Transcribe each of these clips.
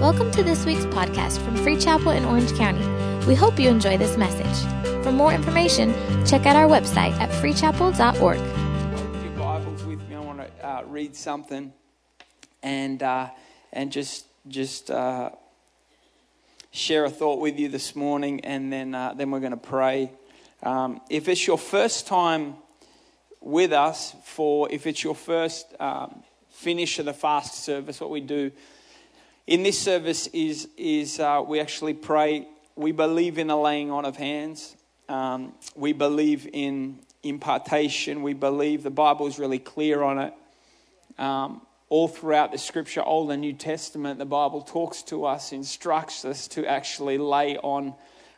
Welcome to this week's podcast from Free Chapel in Orange County. We hope you enjoy this message. For more information, check out our website at freechapel.org. your Bibles with me. I want to uh, read something and uh, and just just uh, share a thought with you this morning, and then uh, then we're going to pray. Um, if it's your first time with us, for if it's your first um, finish of the fast service, what we do in this service is is uh, we actually pray. We believe in a laying on of hands. Um, we believe in impartation. We believe the Bible is really clear on it. Um, all throughout the Scripture, Old and New Testament, the Bible talks to us, instructs us to actually lay on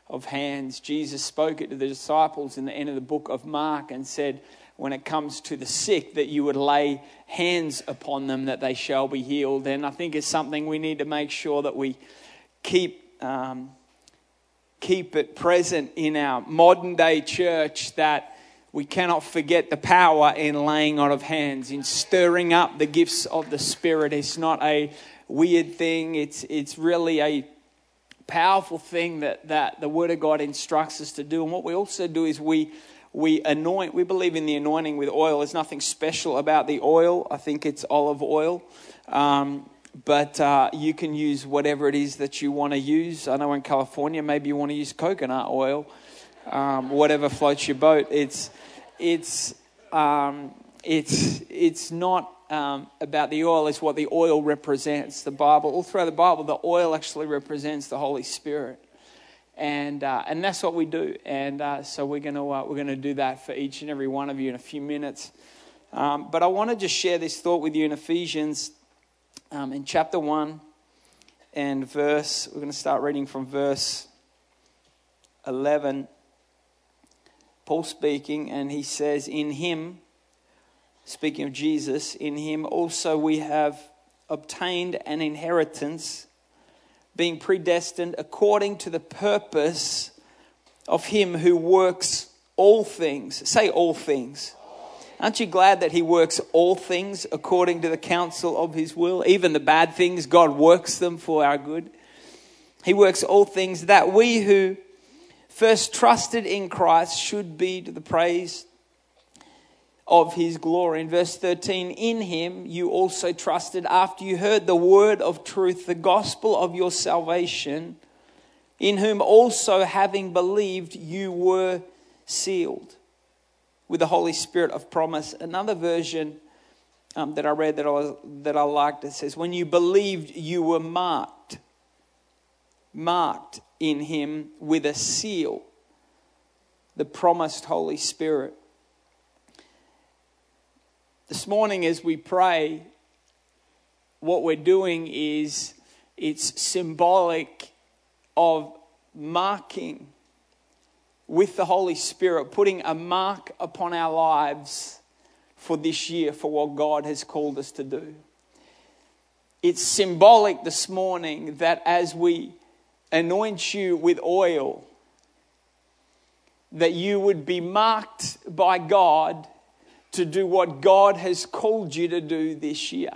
of hands. Jesus spoke it to the disciples in the end of the book of Mark and said, when it comes to the sick, that you would lay hands upon them that they shall be healed. And I think it's something we need to make sure that we keep. Um, keep it present in our modern day church that we cannot forget the power in laying on of hands, in stirring up the gifts of the Spirit. It's not a weird thing, it's, it's really a powerful thing that, that the Word of God instructs us to do. And what we also do is we we anoint, we believe in the anointing with oil. There's nothing special about the oil. I think it's olive oil. Um, but uh, you can use whatever it is that you want to use. I know in California, maybe you want to use coconut oil, um, whatever floats your boat. It's, it's, um, it's, it's not um, about the oil, it's what the oil represents. The Bible, all throughout the Bible, the oil actually represents the Holy Spirit and uh, and that's what we do. And uh, so we're gonna uh, we're gonna do that for each and every one of you in a few minutes. Um, but I want to just share this thought with you in Ephesians, um, in chapter one, and verse. We're to start reading from verse eleven. Paul speaking, and he says, "In him." Speaking of Jesus, in him also we have obtained an inheritance being predestined according to the purpose of Him who works all things. Say all things. Aren't you glad that He works all things according to the counsel of His will? Even the bad things, God works them for our good. He works all things that we who first trusted in Christ should be to the praise of his glory. In verse 13, in him you also trusted after you heard the word of truth, the gospel of your salvation, in whom also having believed you were sealed with the Holy Spirit of promise. Another version um, that I read that I, was, that I liked, it says, when you believed you were marked, marked in him with a seal, the promised Holy Spirit this morning, as we pray, what we're doing is it's symbolic of marking with the Holy Spirit, putting a mark upon our lives for this year, for what God has called us to do. It's symbolic this morning that as we anoint you with oil, that you would be marked by God to do what God has called you to do this year.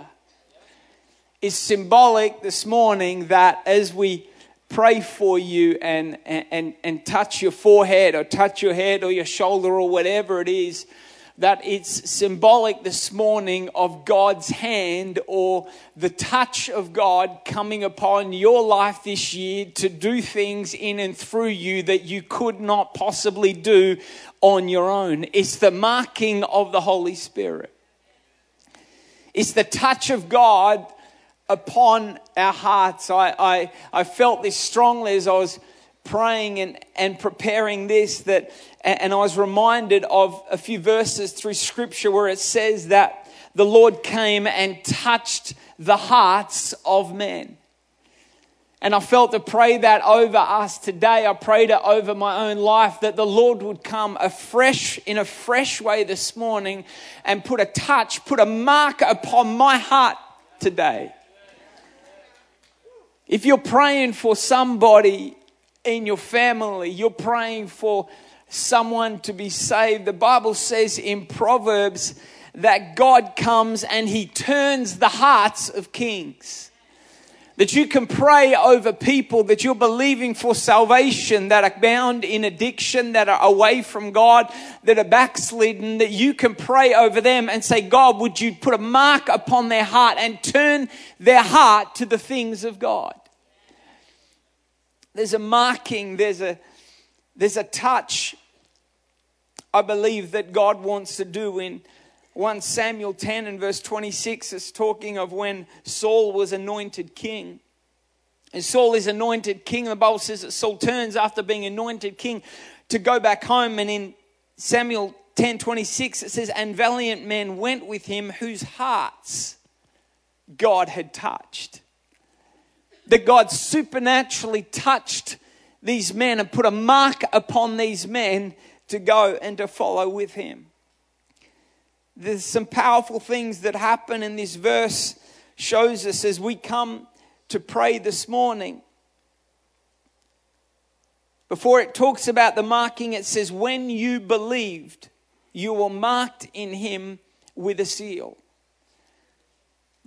It's symbolic this morning that as we pray for you and, and, and touch your forehead or touch your head or your shoulder or whatever it is, that it's symbolic this morning of God's hand or the touch of God coming upon your life this year to do things in and through you that you could not possibly do on your own. It's the marking of the Holy Spirit, it's the touch of God upon our hearts. I, I, I felt this strongly as I was praying and, and preparing this that and I was reminded of a few verses through scripture where it says that the Lord came and touched the hearts of men. And I felt to pray that over us today. I prayed it over my own life that the Lord would come afresh, in a fresh way this morning and put a touch, put a mark upon my heart today. If you're praying for somebody in your family, you're praying for someone to be saved, the Bible says in Proverbs that God comes and he turns the hearts of kings. that you can pray over people that you're believing for salvation, that are bound in addiction, that are away from God, that are backslidden, that you can pray over them and say, God, would you put a mark upon their heart and turn their heart to the things of God? There's a marking, there's a, there's a touch, I believe, that God wants to do in 1 Samuel 10 and verse 26 is talking of when Saul was anointed king. And Saul is anointed king. The Bible says that Saul turns after being anointed king to go back home. And in Samuel 10 26, it says, And valiant men went with him whose hearts God had touched. That God supernaturally touched these men and put a mark upon these men to go and to follow with him. There's some powerful things that happen in this verse shows us as we come to pray this morning. Before it talks about the marking it says when you believed you were marked in him with a seal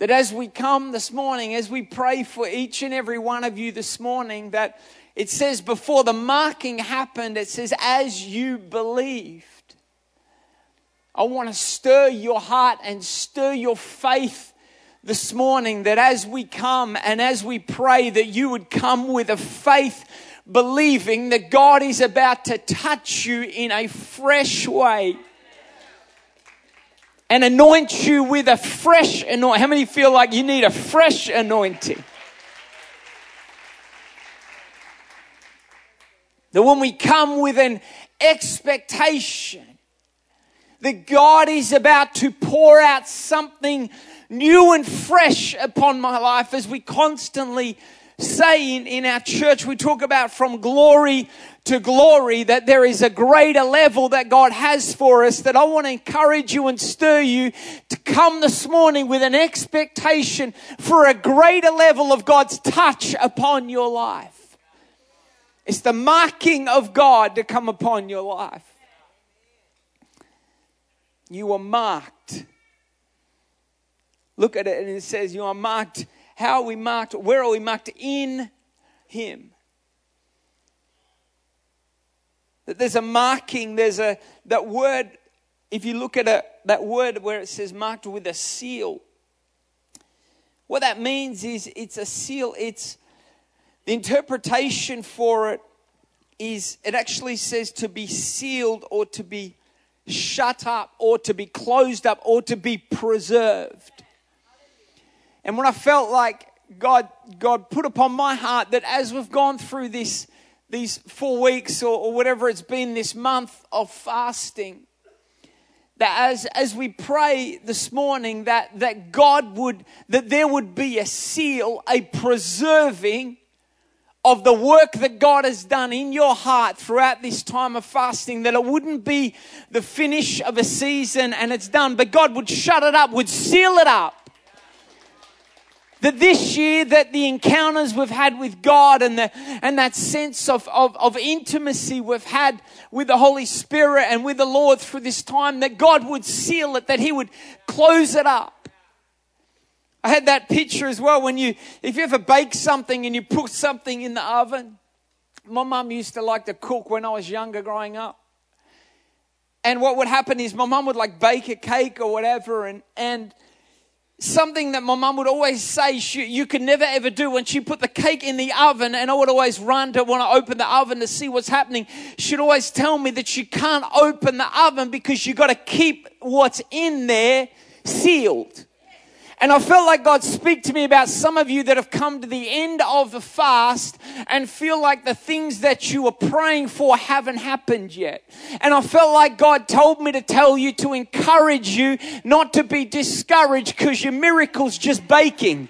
that as we come this morning as we pray for each and every one of you this morning that it says before the marking happened it says as you believed. I want to stir your heart and stir your faith this morning that as we come and as we pray that you would come with a faith believing that God is about to touch you in a fresh way and anoint you with a fresh anointing. How many feel like you need a fresh anointing? That when we come with an expectation that God is about to pour out something new and fresh upon my life as we constantly say in, in our church, we talk about from glory to glory, that there is a greater level that God has for us. That I want to encourage you and stir you to come this morning with an expectation for a greater level of God's touch upon your life. It's the marking of God to come upon your life. You are marked. Look at it, and it says, You are marked. How are we marked? Where are we marked? In Him. That there's a marking, there's a, that word, if you look at it, that word where it says marked with a seal, what that means is it's a seal, it's the interpretation for it is it actually says to be sealed or to be shut up or to be closed up or to be preserved. And when I felt like God, God put upon my heart that as we've gone through this, these four weeks or, or whatever it's been, this month of fasting, that as, as we pray this morning, that, that God would, that there would be a seal, a preserving, of the work that God has done in your heart throughout this time of fasting, that it wouldn't be the finish of a season and it's done, but God would shut it up, would seal it up. That this year, that the encounters we've had with God and, the, and that sense of, of, of intimacy we've had with the Holy Spirit and with the Lord through this time, that God would seal it, that He would close it up. I had that picture as well when you, if you ever bake something and you put something in the oven. My mum used to like to cook when I was younger growing up. And what would happen is my mum would like bake a cake or whatever and, and something that my mum would always say she, you could never ever do when she put the cake in the oven and I would always run to want to open the oven to see what's happening. She'd always tell me that you can't open the oven because you got to keep what's in there sealed. And I felt like God speak to me about some of you that have come to the end of the fast and feel like the things that you were praying for haven't happened yet. And I felt like God told me to tell you to encourage you not to be discouraged because your miracle's just baking.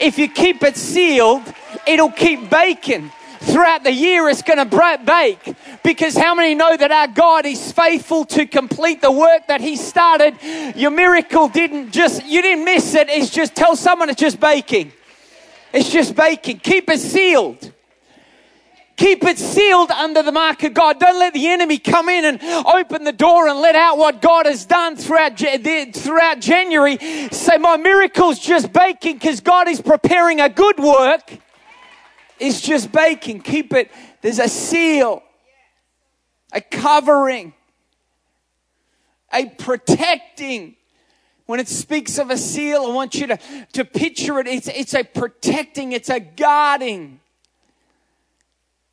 If you keep it sealed, it'll keep baking throughout the year it's going to bake because how many know that our God is faithful to complete the work that He started? Your miracle didn't just, you didn't miss it. It's just tell someone it's just baking. It's just baking. Keep it sealed. Keep it sealed under the mark of God. Don't let the enemy come in and open the door and let out what God has done throughout, throughout January. Say, my miracle's just baking because God is preparing a good work. It's just baking. Keep it. There's a seal, a covering, a protecting when it speaks of a seal, I want you to, to picture it. It's, it's a protecting, it's a guarding.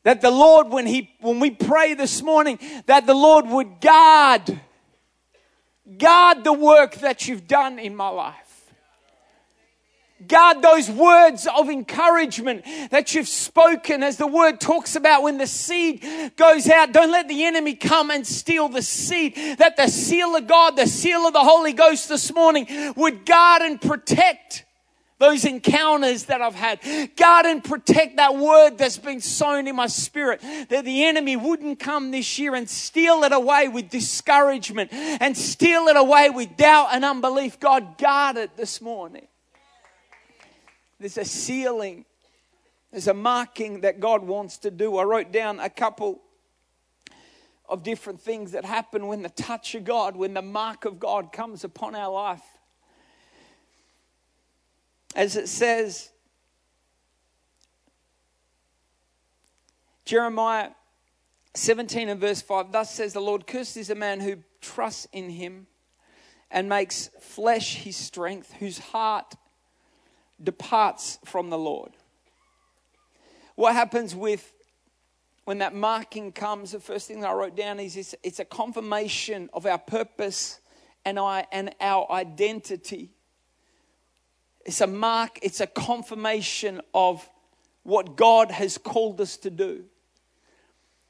That the Lord, when He when we pray this morning, that the Lord would guard, guard the work that you've done in my life. Guard those words of encouragement that you've spoken as the word talks about when the seed goes out. Don't let the enemy come and steal the seed. That the seal of God, the seal of the Holy Ghost this morning would guard and protect those encounters that I've had. Guard and protect that word that's been sown in my spirit. That the enemy wouldn't come this year and steal it away with discouragement and steal it away with doubt and unbelief. God, guard it this morning. There's a sealing, there's a marking that God wants to do. I wrote down a couple of different things that happen when the touch of God, when the mark of God comes upon our life. As it says, Jeremiah 17 and verse 5 Thus says the Lord, Cursed is a man who trusts in him and makes flesh his strength, whose heart departs from the Lord. What happens with when that marking comes? The first thing that I wrote down is it's, it's a confirmation of our purpose and, I, and our identity. It's a mark, it's a confirmation of what God has called us to do.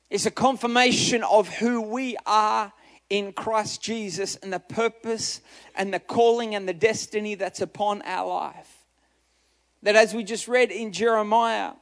It's a confirmation of who we are in Christ Jesus and the purpose and the calling and the destiny that's upon our life that as we just read in Jeremiah,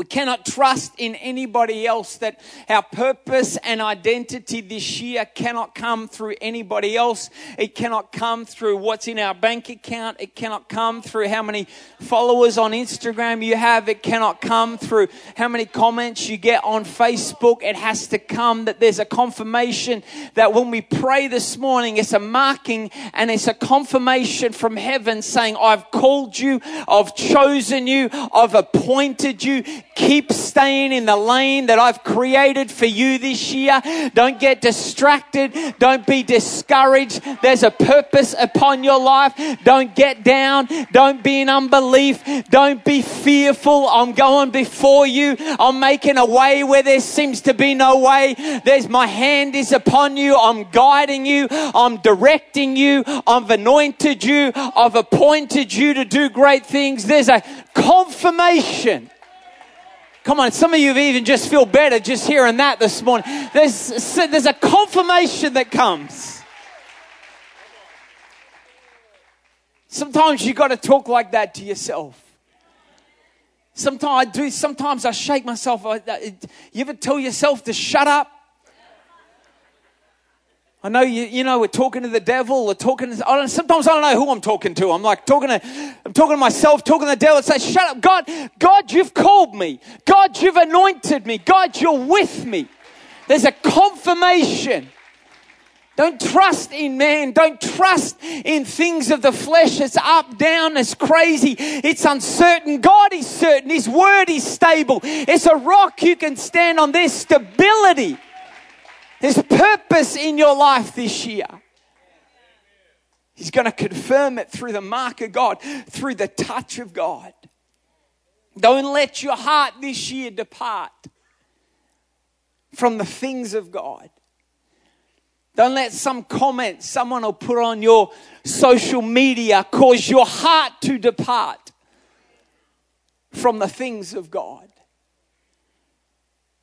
we cannot trust in anybody else that our purpose and identity this year cannot come through anybody else. It cannot come through what's in our bank account. It cannot come through how many followers on Instagram you have. It cannot come through how many comments you get on Facebook. It has to come that there's a confirmation that when we pray this morning, it's a marking and it's a confirmation from heaven saying, I've called you, I've chosen you, I've appointed you Keep staying in the lane that I've created for you this year. Don't get distracted. Don't be discouraged. There's a purpose upon your life. Don't get down. Don't be in unbelief. Don't be fearful. I'm going before you. I'm making a way where there seems to be no way. There's my hand is upon you. I'm guiding you. I'm directing you. I've anointed you. I've appointed you to do great things. There's a confirmation Come on, some of you even just feel better just hearing that this morning. There's, there's a confirmation that comes. Sometimes you got to talk like that to yourself. Sometimes I do, sometimes I shake myself. You ever tell yourself to shut up? I know you, you know, we're talking to the devil, we're talking to, I don't, sometimes I don't know who I'm talking to. I'm like talking to, I'm talking to myself, talking to the devil, say, shut up. God, God, you've called me. God, you've anointed me. God, you're with me. There's a confirmation. Don't trust in man. Don't trust in things of the flesh. It's up, down, it's crazy, it's uncertain. God is certain. His word is stable. It's a rock you can stand on. There's stability. There's purpose in your life this year. He's going to confirm it through the mark of God, through the touch of God. Don't let your heart this year depart from the things of God. Don't let some comment someone will put on your social media cause your heart to depart from the things of God.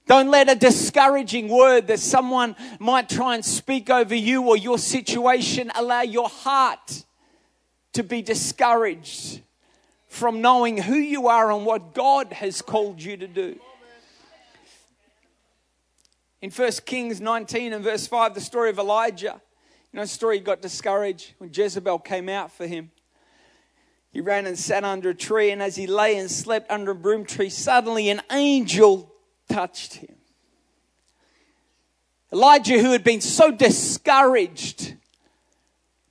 Don't let a discouraging word that someone might try and speak over you or your situation allow your heart to be discouraged from knowing who you are and what God has called you to do. In 1 Kings 19 and verse 5, the story of Elijah, you know, the story got discouraged when Jezebel came out for him. He ran and sat under a tree, and as he lay and slept under a broom tree, suddenly an angel touched him. Elijah, who had been so discouraged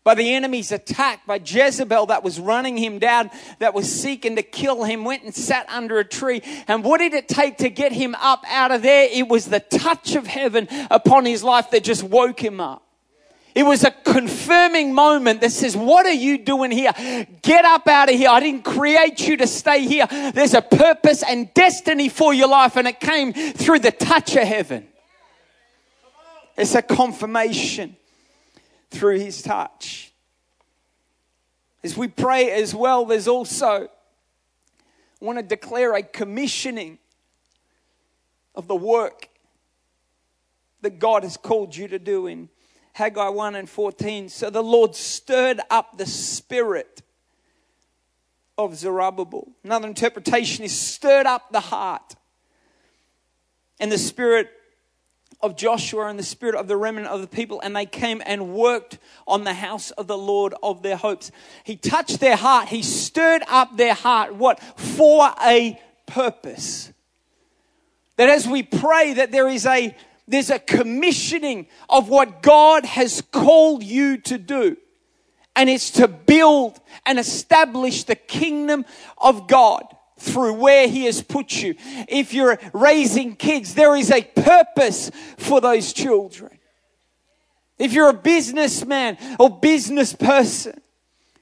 by the enemy's attack, by Jezebel that was running him down, that was seeking to kill him, went and sat under a tree. And what did it take to get him up out of there? It was the touch of heaven upon his life that just woke him up. It was a confirming moment that says, What are you doing here? Get up out of here. I didn't create you to stay here. There's a purpose and destiny for your life, and it came through the touch of heaven. It's a confirmation through his touch. As we pray as well, there's also, I want to declare a commissioning of the work that God has called you to do in Haggai 1 and 14. So the Lord stirred up the spirit of Zerubbabel. Another interpretation is stirred up the heart. And the spirit of Joshua and the spirit of the remnant of the people, and they came and worked on the house of the Lord of their hopes. He touched their heart, he stirred up their heart. What? For a purpose. That as we pray, that there is a there's a commissioning of what God has called you to do. And it's to build and establish the kingdom of God through where He has put you. If you're raising kids, there is a purpose for those children. If you're a businessman or business person,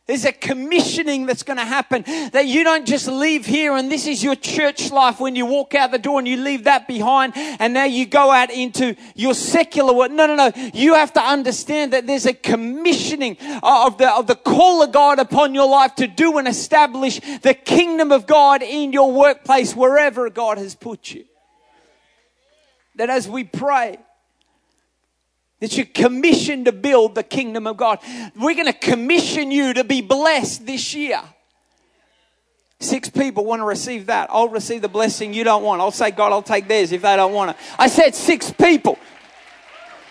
there's a commissioning that's going to happen that you don't just leave here and this is your church life when you walk out the door and you leave that behind and now you go out into your secular work. No, no, no. You have to understand that there's a commissioning of the, of the call of God upon your life to do and establish the kingdom of God in your workplace wherever God has put you. That as we pray, that you're commissioned to build the kingdom of God. We're going to commission you to be blessed this year. Six people want to receive that. I'll receive the blessing you don't want. I'll say, God, I'll take theirs if they don't want it. I said six people.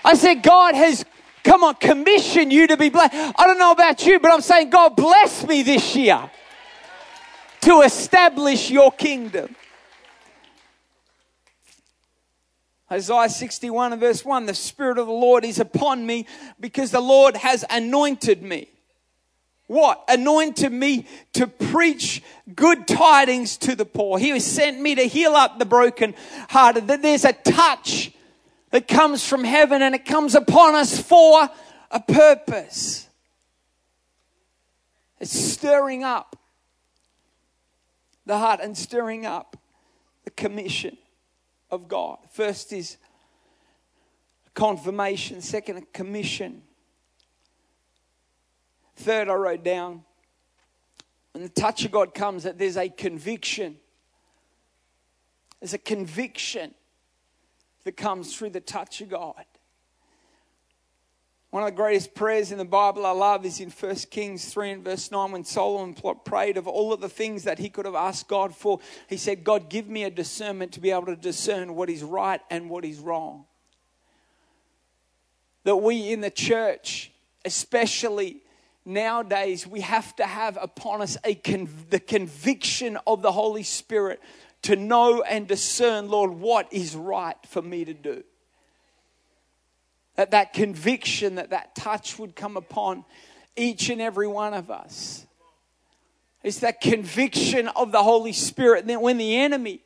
I said, God has, come on, commissioned you to be blessed. I don't know about you, but I'm saying, God, bless me this year to establish your kingdom. Isaiah 61 and verse 1 The Spirit of the Lord is upon me because the Lord has anointed me. What? Anointed me to preach good tidings to the poor. He has sent me to heal up the broken hearted. That there's a touch that comes from heaven and it comes upon us for a purpose. It's stirring up the heart and stirring up the commission of God. First is confirmation, second, commission. Third, I wrote down when the touch of God comes, that there's a conviction. There's a conviction that comes through the touch of God. One of the greatest prayers in the Bible I love is in 1 Kings 3 and verse 9 when Solomon prayed of all of the things that he could have asked God for. He said, God, give me a discernment to be able to discern what is right and what is wrong. That we in the church, especially nowadays, we have to have upon us a conv- the conviction of the Holy Spirit to know and discern, Lord, what is right for me to do that that conviction, that that touch would come upon each and every one of us. It's that conviction of the Holy Spirit. And then when the enemy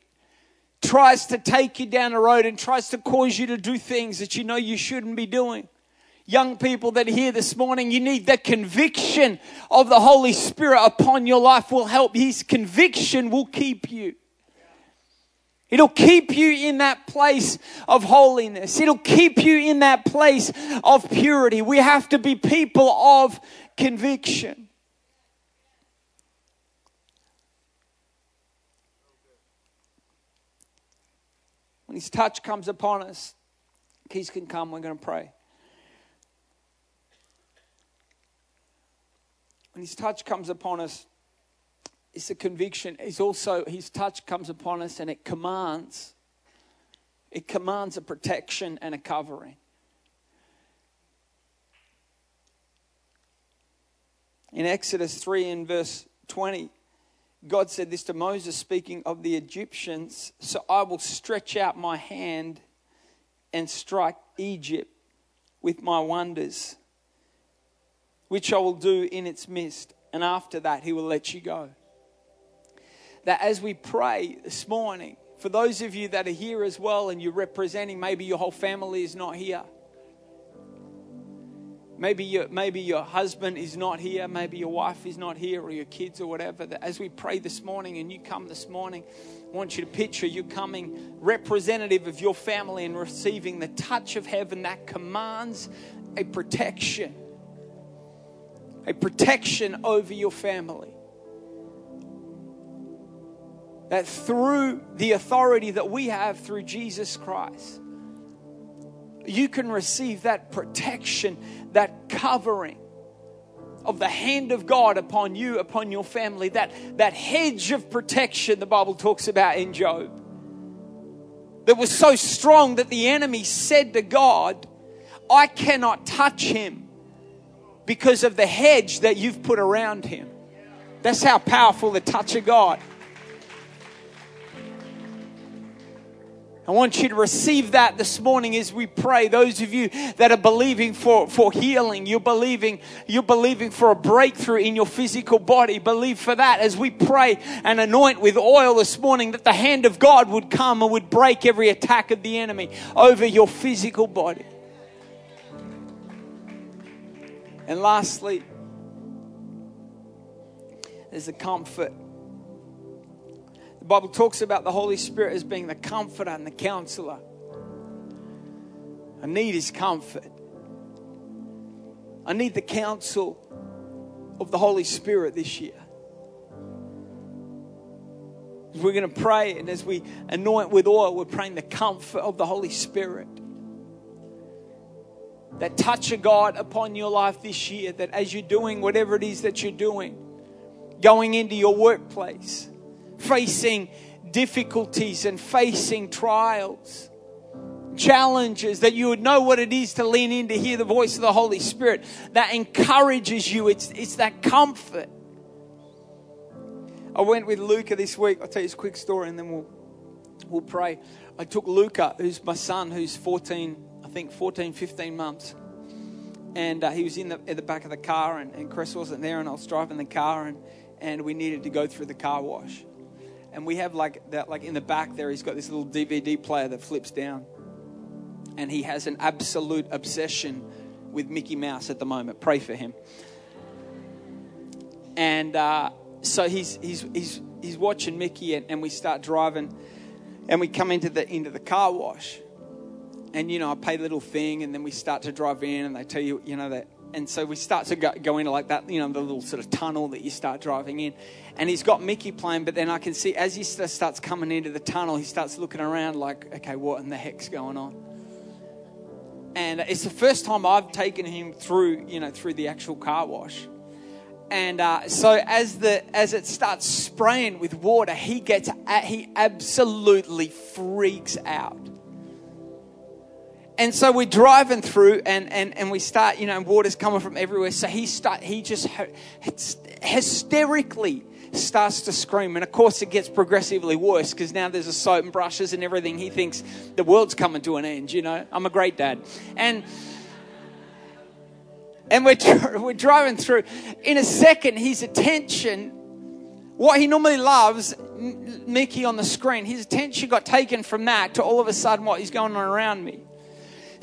tries to take you down the road and tries to cause you to do things that you know you shouldn't be doing, young people that are here this morning, you need the conviction of the Holy Spirit upon your life will help. His conviction will keep you. It'll keep you in that place of holiness. It'll keep you in that place of purity. We have to be people of conviction. When His touch comes upon us, keys can come, we're going to pray. When His touch comes upon us, it's a conviction. It's also his touch comes upon us and it commands. It commands a protection and a covering. In Exodus 3 in verse 20, God said this to Moses, speaking of the Egyptians So I will stretch out my hand and strike Egypt with my wonders, which I will do in its midst. And after that, he will let you go. That as we pray this morning, for those of you that are here as well and you're representing, maybe your whole family is not here. Maybe your, maybe your husband is not here, maybe your wife is not here, or your kids, or whatever. That as we pray this morning and you come this morning, I want you to picture you coming representative of your family and receiving the touch of heaven that commands a protection, a protection over your family. That through the authority that we have through Jesus Christ, you can receive that protection, that covering of the hand of God upon you, upon your family, that, that hedge of protection the Bible talks about in Job. That was so strong that the enemy said to God, I cannot touch him because of the hedge that you've put around him. That's how powerful the touch of God. I want you to receive that this morning as we pray. Those of you that are believing for, for healing, you're believing, you're believing for a breakthrough in your physical body. Believe for that as we pray and anoint with oil this morning that the hand of God would come and would break every attack of the enemy over your physical body. And lastly, there's a comfort the Bible talks about the Holy Spirit as being the comforter and the counselor. I need his comfort. I need the counsel of the Holy Spirit this year. We're going to pray, and as we anoint with oil, we're praying the comfort of the Holy Spirit. That touch of God upon your life this year, that as you're doing whatever it is that you're doing, going into your workplace, facing difficulties and facing trials, challenges, that you would know what it is to lean in to hear the voice of the Holy Spirit that encourages you. It's, it's that comfort. I went with Luca this week. I'll tell you this quick story and then we'll, we'll pray. I took Luca, who's my son, who's 14, I think 14, 15 months. And uh, he was in the, the back of the car, and, and Chris wasn't there, and I was driving the car, and, and we needed to go through the car wash and we have like that like in the back there he's got this little dvd player that flips down. And he has an absolute obsession with mickey mouse at the moment. Pray for him. And uh, so he's he's he's he's watching mickey and, and we start driving. And we come into the into the car wash. And you know i pay a little thing and then we start to drive in and they tell you you know that and so we start to go, go into like that, you know, the little sort of tunnel that you start driving in. And he's got Mickey playing, but then I can see as he starts coming into the tunnel, he starts looking around like, okay, what in the heck's going on? And it's the first time I've taken him through, you know, through the actual car wash. And uh, so as the as it starts spraying with water, he gets he absolutely freaks out and so we're driving through and, and, and we start, you know, water's coming from everywhere. So he start, he just hysterically starts to scream. And of course, it gets progressively worse because now there's a soap and brushes and everything. He thinks the world's coming to an end, you know. I'm a great dad. And and we're, we're driving through. In a second, his attention, what he normally loves, Mickey on the screen, his attention got taken from that to all of a sudden what is going on around me.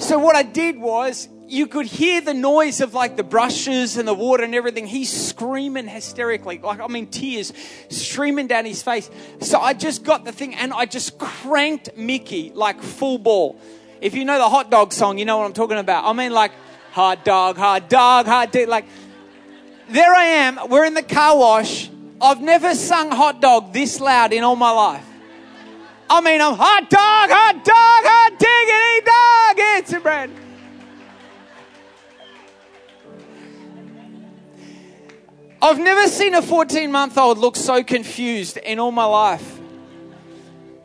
So what I did was you could hear the noise of like the brushes and the water and everything. He's screaming hysterically, like I mean tears streaming down his face. So I just got the thing and I just cranked Mickey like full ball. If you know the hot dog song, you know what I'm talking about. I mean like hot dog, hot dog, hot dog. Like there I am. We're in the car wash. I've never sung hot dog this loud in all my life. I mean, I'm hot dog, hot dog, hot diggity dog. Bread. I've never seen a 14 month old look so confused in all my life.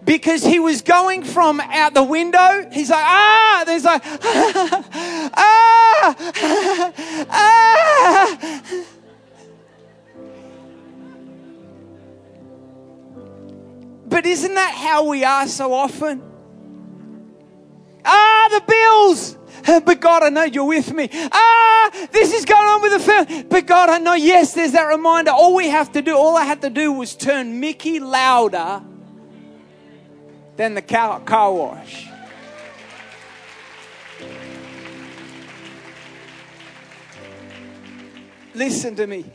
Because he was going from out the window, he's like, ah, there's like, ah, ah. But isn't that how we are so often? Ah, the bills. But God, I know you're with me. Ah, this is going on with the family. But God, I know, yes, there's that reminder. All we have to do, all I had to do was turn Mickey louder than the car, car wash. Listen to me.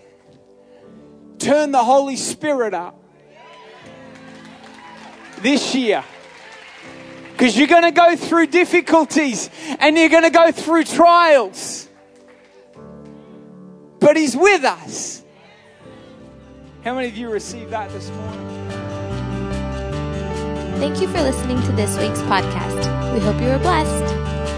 Turn the Holy Spirit up this year. Because you're going to go through difficulties and you're going to go through trials. But He's with us. How many of you received that this morning? Thank you for listening to this week's podcast. We hope you were blessed.